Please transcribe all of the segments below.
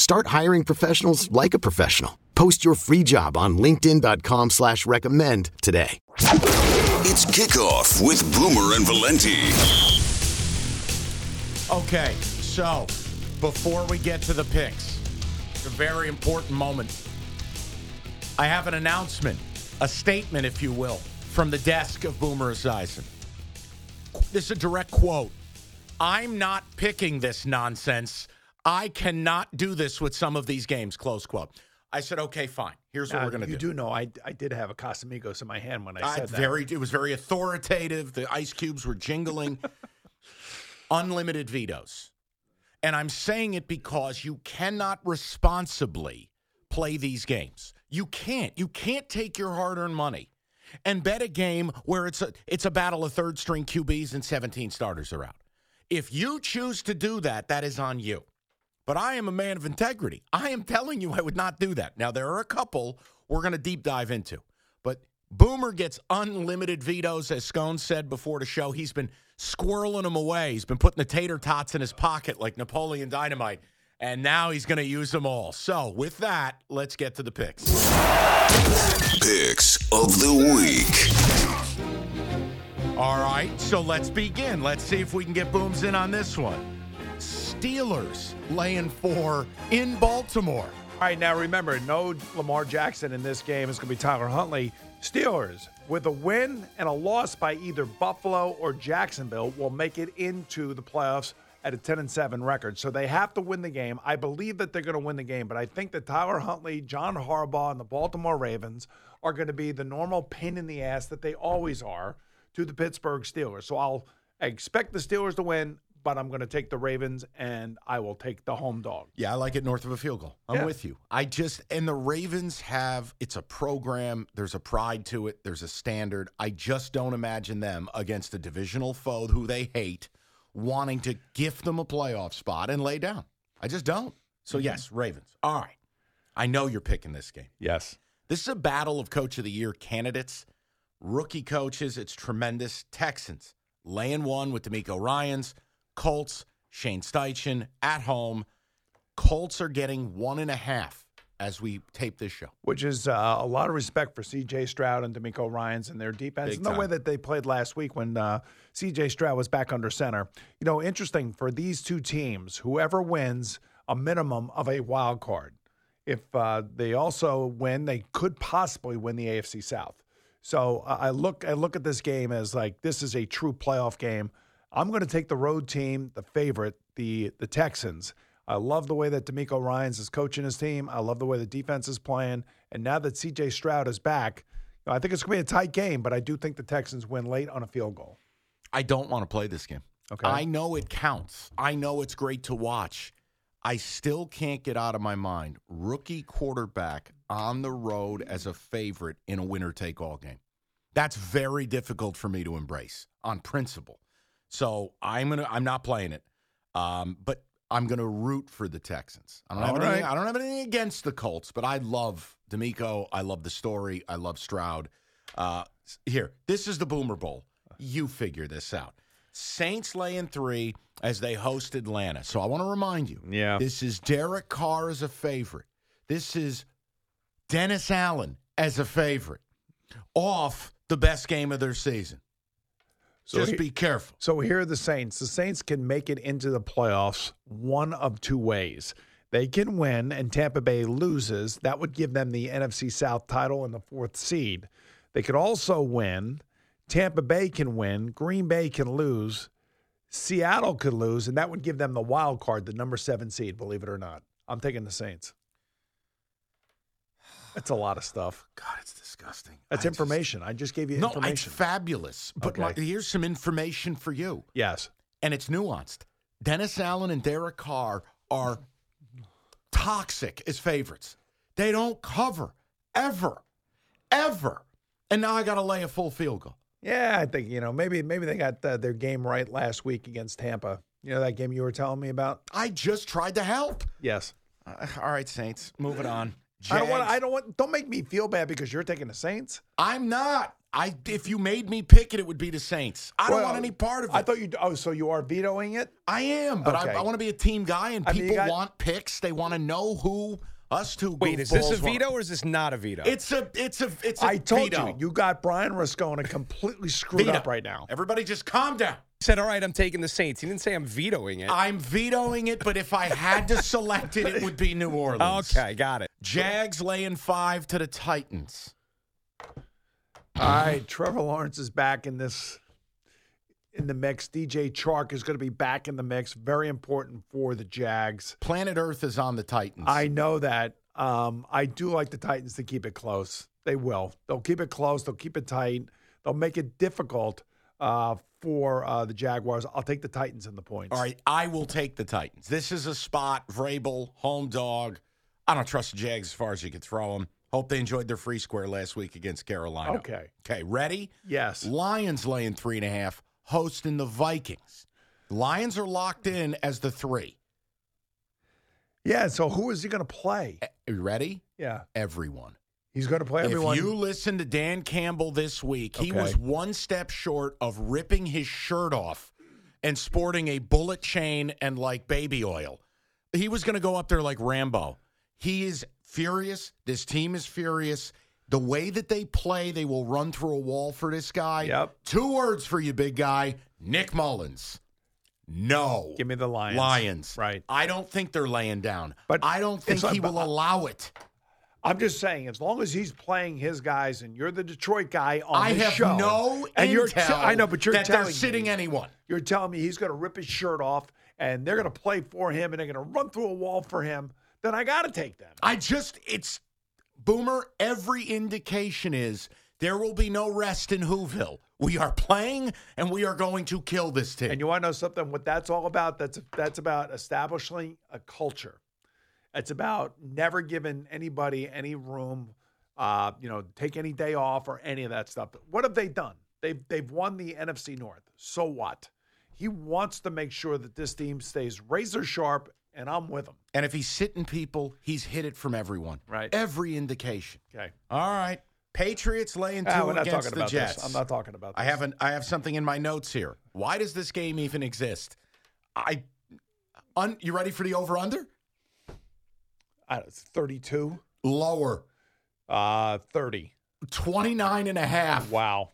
Start hiring professionals like a professional. Post your free job on linkedin.com slash recommend today. It's kickoff with Boomer and Valenti. Okay, so before we get to the picks, a very important moment. I have an announcement, a statement, if you will, from the desk of Boomer Esiason. This is a direct quote. I'm not picking this nonsense. I cannot do this with some of these games, close quote. I said, okay, fine. Here's what Now, we're going to do. you do. know I, I did have a Casamigos in my hand when I I said that. very, it was very authoritative. The ice cubes were jingling. Unlimited vetoes. And I'm saying it because you cannot responsibly play these games. You can't. You can't take your hard-earned money and bet a game where it's a it's a battle of third string QBs and 17 starters are out. If you choose to do that, that is on you. But I am a man of integrity. I am telling you I would not do that. Now there are a couple we're going to deep dive into. But Boomer gets unlimited vetoes as Scone said before the show. He's been squirreling them away. He's been putting the tater tots in his pocket like Napoleon Dynamite. And now he's going to use them all. So, with that, let's get to the picks. Picks of the week. All right, so let's begin. Let's see if we can get Booms in on this one. Steelers laying four in Baltimore. All right, now remember, no Lamar Jackson in this game. It's going to be Tyler Huntley. Steelers, with a win and a loss by either Buffalo or Jacksonville, will make it into the playoffs at a 10 and 7 record. So they have to win the game. I believe that they're going to win the game, but I think that Tyler Huntley, John Harbaugh, and the Baltimore Ravens are going to be the normal pain in the ass that they always are to the Pittsburgh Steelers. So I'll expect the Steelers to win, but I'm going to take the Ravens and I will take the home dog. Yeah, I like it north of a field goal. I'm Yeah. with you. I just and the Ravens have it's a program. There's a pride to it. There's a standard. I just don't imagine them against a divisional foe who they hate wanting to gift them a playoff spot and lay down. I just don't. So mm-hmm. yes, Ravens. All right. I know you're picking this game. Yes. This is a battle of coach of the year candidates, rookie coaches. It's tremendous. Texans laying one with DeMeco Ryans, Colts, Shane Steichen at home. Colts are getting one and a half as we tape this show. which is uh, a lot of respect for C.J. Stroud and DeMeco Ryan's and their defense, Big and the time. way that they played last week when uh, C.J. Stroud was back under center. You know, interesting for these two teams. Whoever wins a minimum of a wild card. If uh, they also win, they could possibly win the AFC South. So I look I look at this game as like this is a true playoff game. I'm going to take the road team, the favorite, the the Texans. I love the way that DeMeco Ryan's is coaching his team. I love the way the defense is playing. And now that C.J. Stroud is back, I think it's going to be a tight game. But I do think the Texans win late on a field goal. I don't want to play this game. Okay. I know it counts. I know it's great to watch. I still can't get out of my mind rookie quarterback on the road as a favorite in a winner take all game. That's very difficult for me to embrace on principle. So I'm gonna I'm not playing it. Um, but I'm gonna root for the Texans. I don't have All anything. I don't have anything against the Colts, but I love DeMeco. I love the story. I love Stroud. Uh, here, this is the Boomer Bowl. You figure this out. Saints laying three as they host Atlanta. So I want to remind you. Yeah. This is Derek Carr as a favorite. This is Dennis Allen as a favorite. Off the best game of their season. So Just he- be careful. So here are the Saints. The Saints can make it into the playoffs one of two ways. They can win and Tampa Bay loses. That would give them the NFC South title and the fourth seed. They could also win. Tampa Bay can win. Green Bay can lose. Seattle could lose, and that would give them the wild card, the number seven seed, believe it or not. I'm taking the Saints. That's a lot of stuff. God, it's disgusting. That's I just- information. I just gave you no, it's information. fabulous. But my, here's some information for you. yes. and it's nuanced. Dennis Allen and Derek Carr are toxic as favorites. They don't cover ever, ever. And now I got to lay a full field goal. Yeah, I think you know maybe maybe they got uh, their game right last week against Tampa. You know that game you were telling me about? I just tried to help. Yes. Uh, all right, Saints, moving on. I don't want. I don't want. Don't make me feel bad because you're taking the Saints. I'm not. I if you made me pick it, it would be the Saints. I don't want any part of it. I thought you. Oh, so you are vetoing it? I am, but Okay. I, I want to be a team guy, and I mean, people got- want picks. They want to know who us two. Wait, is this a goofballs want. veto or is this not a veto? It's a. It's a. It's a I told veto. you. You got Brian Riscona completely screwed Veto. up right now. Everybody just calm down. He said, all right, I'm taking the Saints. He didn't say I'm vetoing it. I'm vetoing it, but if I had to select it, it would be New Orleans. okay, got it. Jags laying five to the Titans. All right, Trevor Lawrence is back in this in the mix. DJ Chark is going to be back in the mix. Very important for the Jags. Planet Earth is on the Titans. I know that. Um, I do like the Titans to keep it close. They will. They'll keep it close. They'll keep it tight. They'll make it difficult uh, for uh, the Jaguars. I'll take the Titans in the points. All right, I will take the Titans. This is a spot, Vrabel, home dog. I don't trust the Jags as far as you can throw them. Hope they enjoyed their free square last week against Carolina. Okay. Okay, ready? Yes. Lions laying three and a half, hosting the Vikings. Lions are locked in as the three. Yeah. So who is he going to play? Are you ready? Yeah. Everyone. He's going to play everyone. If you listen to Dan Campbell this week, he was one step short of ripping his shirt off and sporting a bullet chain and like baby oil. He was going to go up there like Rambo. He is furious. This team is furious. The way that they play, they will run through a wall for this guy. Yep. Two words for you, big guy Nick Mullens. No. Give me the Lions. Lions. Right. I don't think they're laying down. But I don't think he will allow it. I'm just saying, as long as he's playing his guys and you're the Detroit guy on I the have show, no and you're intel I know, but you're that telling they're sitting me, anyone. You're telling me he's going to rip his shirt off and they're going to play for him and they're going to run through a wall for him. Then I got to take them. I just, it's Boomer. Every indication is there will be no rest in Whoville. We are playing and we are going to kill this team. And you want to know something? What that's all about? That's that's about establishing a culture. It's about never giving anybody any room, uh, you know, take any day off or any of that stuff. What have they done? They've they've won the NFC North. So what? He wants to make sure that this team stays razor sharp, and I'm with him. and if he's sitting people, he's hit it from everyone. Right. Every indication. Okay. All right. Patriots laying two Ah, against the Jets. this. I'm not talking about this. I haven't. I have something in my notes here. Why does this game even exist? I. Un, you ready for the over under? I don't- it's 32, Lower. uh, 30. 29 and a half. Wow.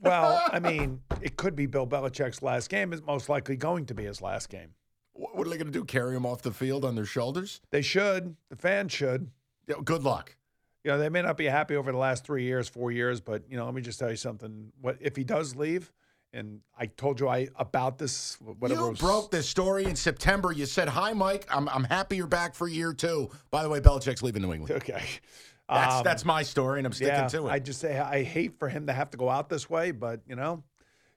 well, I mean, it could be Bill Belichick's last game. It's most likely going to be his last game. What are they going to do? Carry him off the field on their shoulders? They should. The fans should. Yeah, Good luck. You know, they may not be happy over the last three years, four years, but you know, let me just tell you something. What if he does leave? And I told you I about this. Whatever you was- broke this story in September. You said, "Hi, Mike. I'm I'm happy you're back for year two. By the way, Belichick's leaving New England. Okay. That's Um, that's my story, and I'm sticking yeah, to it. I just say I hate for him to have to go out this way, but you know,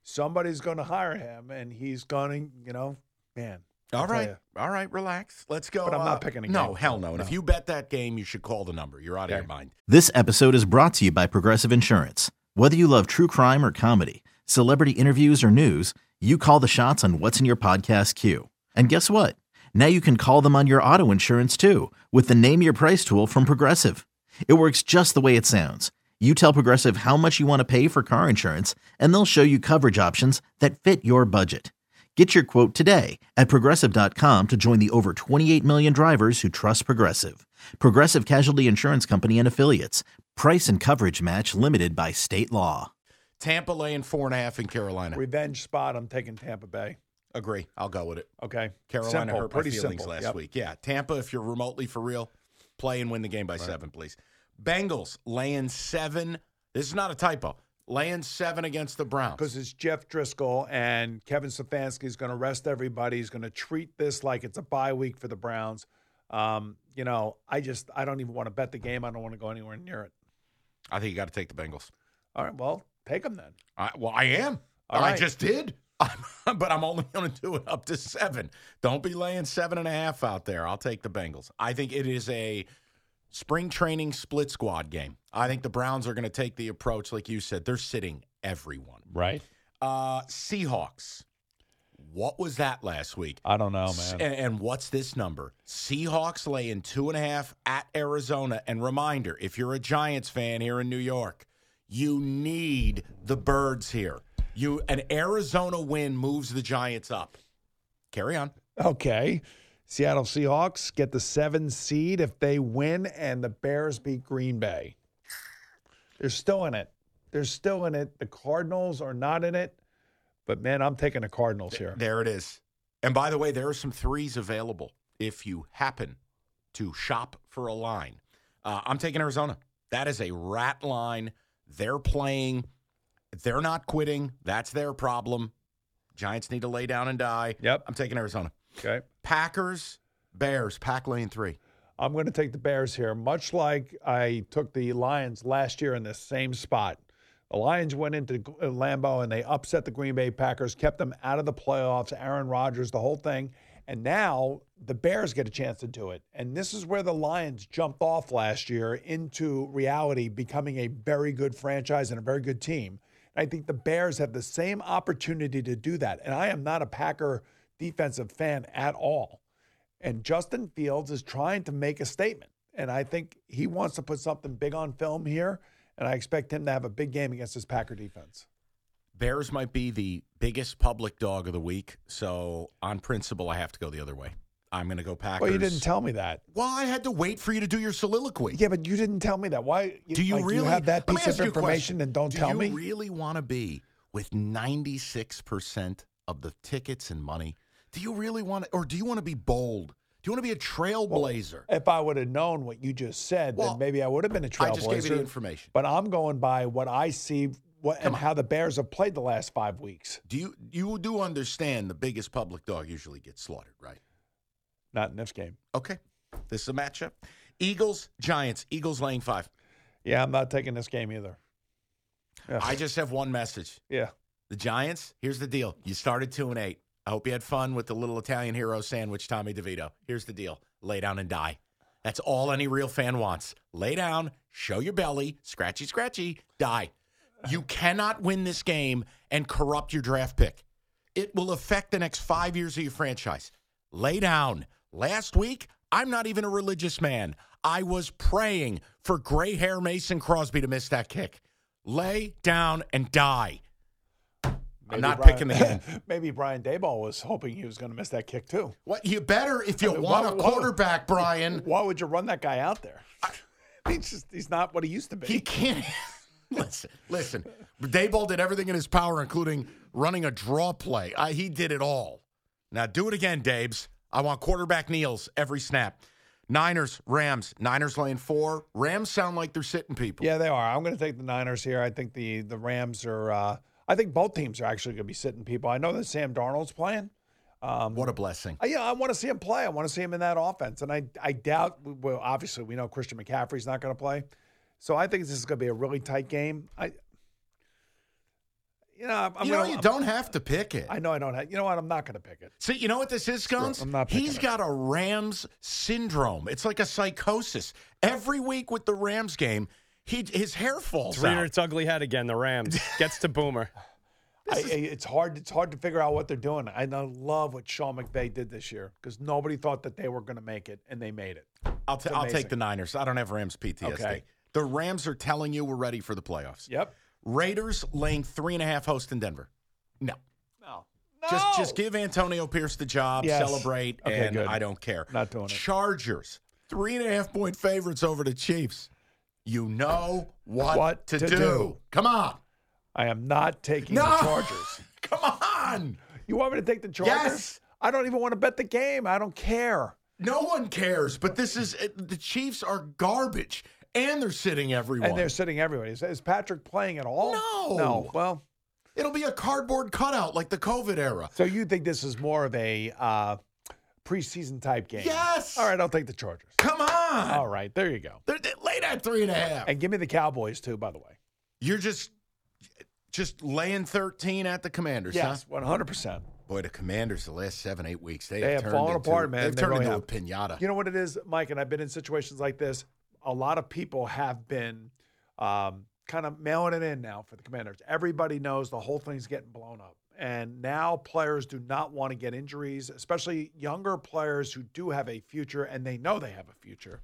somebody's going to hire him, and he's going. to, You know, man. I'll All tell right, ya. all right, relax. Let's go. But I'm not uh, picking a game. No, hell no. And if you bet that game, you should call the number. You're out of your mind. This episode is brought to you by Progressive Insurance. Whether you love true crime or comedy, celebrity interviews or news, you call the shots on what's in your podcast queue. And guess what? Now you can call them on your auto insurance too with the Name Your Price tool from Progressive. It works just the way it sounds. You tell Progressive how much you want to pay for car insurance, and they'll show you coverage options that fit your budget. Get your quote today at progressive.com to join the over 28 million drivers who trust Progressive. Progressive Casualty Insurance Company and Affiliates. Price and coverage match limited by state law. Tampa laying four and a half in Carolina. Revenge spot. I'm taking Tampa Bay. Agree. I'll go with it. Okay. Carolina Simple, hurt pretty my feelings simple. last Yep. week. Yeah, Tampa, if you're remotely for real, play and win the game by seven, please. Bengals laying seven. This is not a typo. Laying seven against the Browns. Because it's Jeff Driskel and Kevin Stefanski is going to rest everybody. He's going to treat this like it's a bye week for the Browns. Um, you know, I just I don't even want to bet the game. I don't want to go anywhere near it. I think you got to take the Bengals. All right, well, take them then. I, well, I am. All I just did. but I'm only going to do it up to seven. Don't be laying seven and a half out there. I'll take the Bengals. I think it is a spring training split squad game. I think the Browns are going to take the approach, like you said, they're sitting everyone. Right. Uh, Seahawks. What was that last week? I don't know, man. And, and what's this number? Seahawks laying two and a half at Arizona. And reminder if you're a Giants fan here in New York, you need the birds here. You An Arizona win moves the Giants up. Carry on. Okay. Seattle Seahawks get the seven seed if they win and the Bears beat Green Bay. They're still in it. They're still in it. The Cardinals are not in it. But man, I'm taking the Cardinals here. There it is. And by the way, there are some threes available if you happen to shop for a line. Uh, I'm taking Arizona. That is a rat line. They're playing. They're not quitting. That's their problem. Giants need to lay down and die. Yep. I'm taking Arizona. Okay. Packers, Bears, pack lane three. I'm going to take the Bears here, much like I took the Lions last year in the same spot. The Lions went into uh, Lambeau and they upset the Green Bay Packers, kept them out of the playoffs, Aaron Rodgers, the whole thing. And now the Bears get a chance to do it. And this is where the Lions jumped off last year into reality, becoming a very good franchise and a very good team. And I think the Bears have the same opportunity to do that. And I am not a Packer defensive fan at all. And Justin Fields is trying to make a statement. And I think he wants to put something big on film here. And I expect him to have a big game against this Packer defense. Bears might be the biggest public dog of the week. So, on principle, I have to go the other way. I'm going to go Packers. Well, you didn't tell me that. Well, I had to wait for you to do your soliloquy. Yeah, but you didn't tell me that. Why? Do you like, really have that piece of you information and don't Do tell you me? really want to be with 96% of the tickets and money? Do you really want to, or do you want to be bold? Do you want to be a trailblazer? If I would have known what you just said, Well, then maybe I would have been a trailblazer. I just gave you the information. But I'm going by what I see what, and how the Bears have played the last five weeks. Do you you do understand the biggest public dog usually gets slaughtered, right? Not in this game. Okay. This is a matchup. Eagles, Giants. Eagles laying five. Yeah, I'm not taking this game either. Yeah. I just have one message. yeah. The Giants, here's the deal. You started two and eight. I hope you had fun with the little Italian hero sandwich, Tommy DeVito. Here's the deal. Lay down and die. That's all any real fan wants. Lay down, show your belly, scratchy, scratchy, die. You cannot win this game and corrupt your draft pick. It will affect the next five years of your franchise. Lay down. Last week, I'm not even a religious man. I was praying for gray hair Mason Crosby to miss that kick. Lay down and die. I'm not Brian- picking the game. maybe Brian Daboll was hoping he was going to miss that kick too. What you better if you I mean, want why- a why- quarterback, Brian. Why would you run that guy out there? he's just he's not what he used to be. He can't. listen, listen. Dayball did everything in his power, including running a draw play. I, he did it all. Now do it again, Dabes. I want quarterback kneels every snap. Niners, Rams. Niners laying four. Rams sound like they're sitting people. Yeah, they are. I'm going to take the Niners here. I think the the Rams are. Uh, I think both teams are actually going to be sitting people. I know that Sam Darnold's playing. Um, what a blessing. I, yeah, I want to see him play. I want to see him in that offense, and I I doubt. Well, obviously, we know Christian McCaffrey's not going to play, so I think this is going to be a really tight game. I, you know, I'm, you know, gonna, you I'm- don't have to pick it. I know I don't have. You know what? I'm not going to pick it. See, you know what this is, Scones? I'm not He's it. got a Rams syndrome. It's like a psychosis. Every week with the Rams game, he his hair falls It's rearing out. its ugly head again. The Rams gets to Boomer. I, I- it's hard. It's hard to figure out what they're doing. I love what Sean McVay did this year because nobody thought that they were going to make it, and they made it. I'll, ta- It's I'll take the Niners. I don't have Rams PTSD. Okay. The Rams are telling you we're ready for the playoffs. Yep. Raiders laying three and a half host in Denver. No. No. Just just give Antonio Pierce the job, Yes. celebrate, Okay, and good. I don't care. Not doing it. Chargers, three and a half point favorites over the Chiefs. You know what, What to, to do. do. Come on. I am not taking No. the Chargers. Come on. You want me to take the Chargers? Yes. I don't even want to bet the game. I don't care. No one cares, but this is the Chiefs are garbage, and they're sitting everyone. And they're sitting everywhere. Is, is Patrick playing at all? No. No. Well, It'll be a cardboard cutout like the COVID era. so you think this is more of a uh, preseason type game? Yes. All right, I'll take the Chargers. Come on. All right, there you go. They're, they that three and a half. And give me the Cowboys too, by the way. You're just just laying 13 at the Commanders, Yes, one hundred percent. Boy, the Commanders the last seven, eight weeks, they, They have turned fallen into, apart, man. They've They turned really into have. a pinata. You know what it is, Mike, and I've been in situations like this. A lot of people have been um, kind of mailing it in now for the Commanders. Everybody knows the whole thing's getting blown up, and now players do not want to get injuries, especially younger players who do have a future and they know they have a future.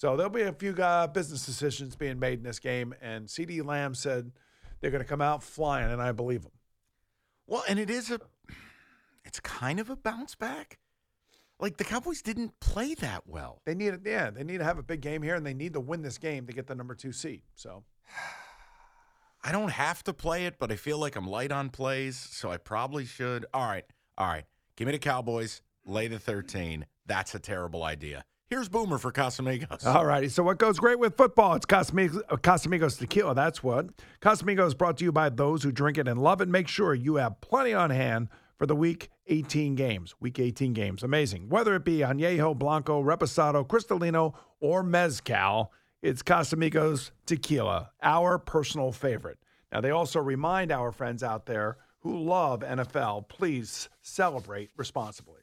So there'll be a few uh, business decisions being made in this game, and CeeDee Lamb said they're going to come out flying, and I believe him. well, and it is a, it's kind of a bounce back. Like the Cowboys didn't play that well. They need, it yeah, they need to have a big game here, and they need to win this game to get the number two seed. So. I don't have to play it, but I feel like I'm light on plays, so I probably should. All right, all right. Give me the Cowboys. Lay the 13. That's a terrible idea. Here's Boomer for Casamigos. All righty. So, what goes great with football? It's Casamigos, uh, Casamigos tequila. That's what. Casamigos is brought to you by those who drink it and love it. Make sure you have plenty on hand for the week 18 games. Week 18 games. Amazing. Whether it be Añejo, Blanco, Reposado, Cristalino, or Mezcal, it's Casamigos tequila, our personal favorite. Now, they also remind our friends out there who love NFL please celebrate responsibly.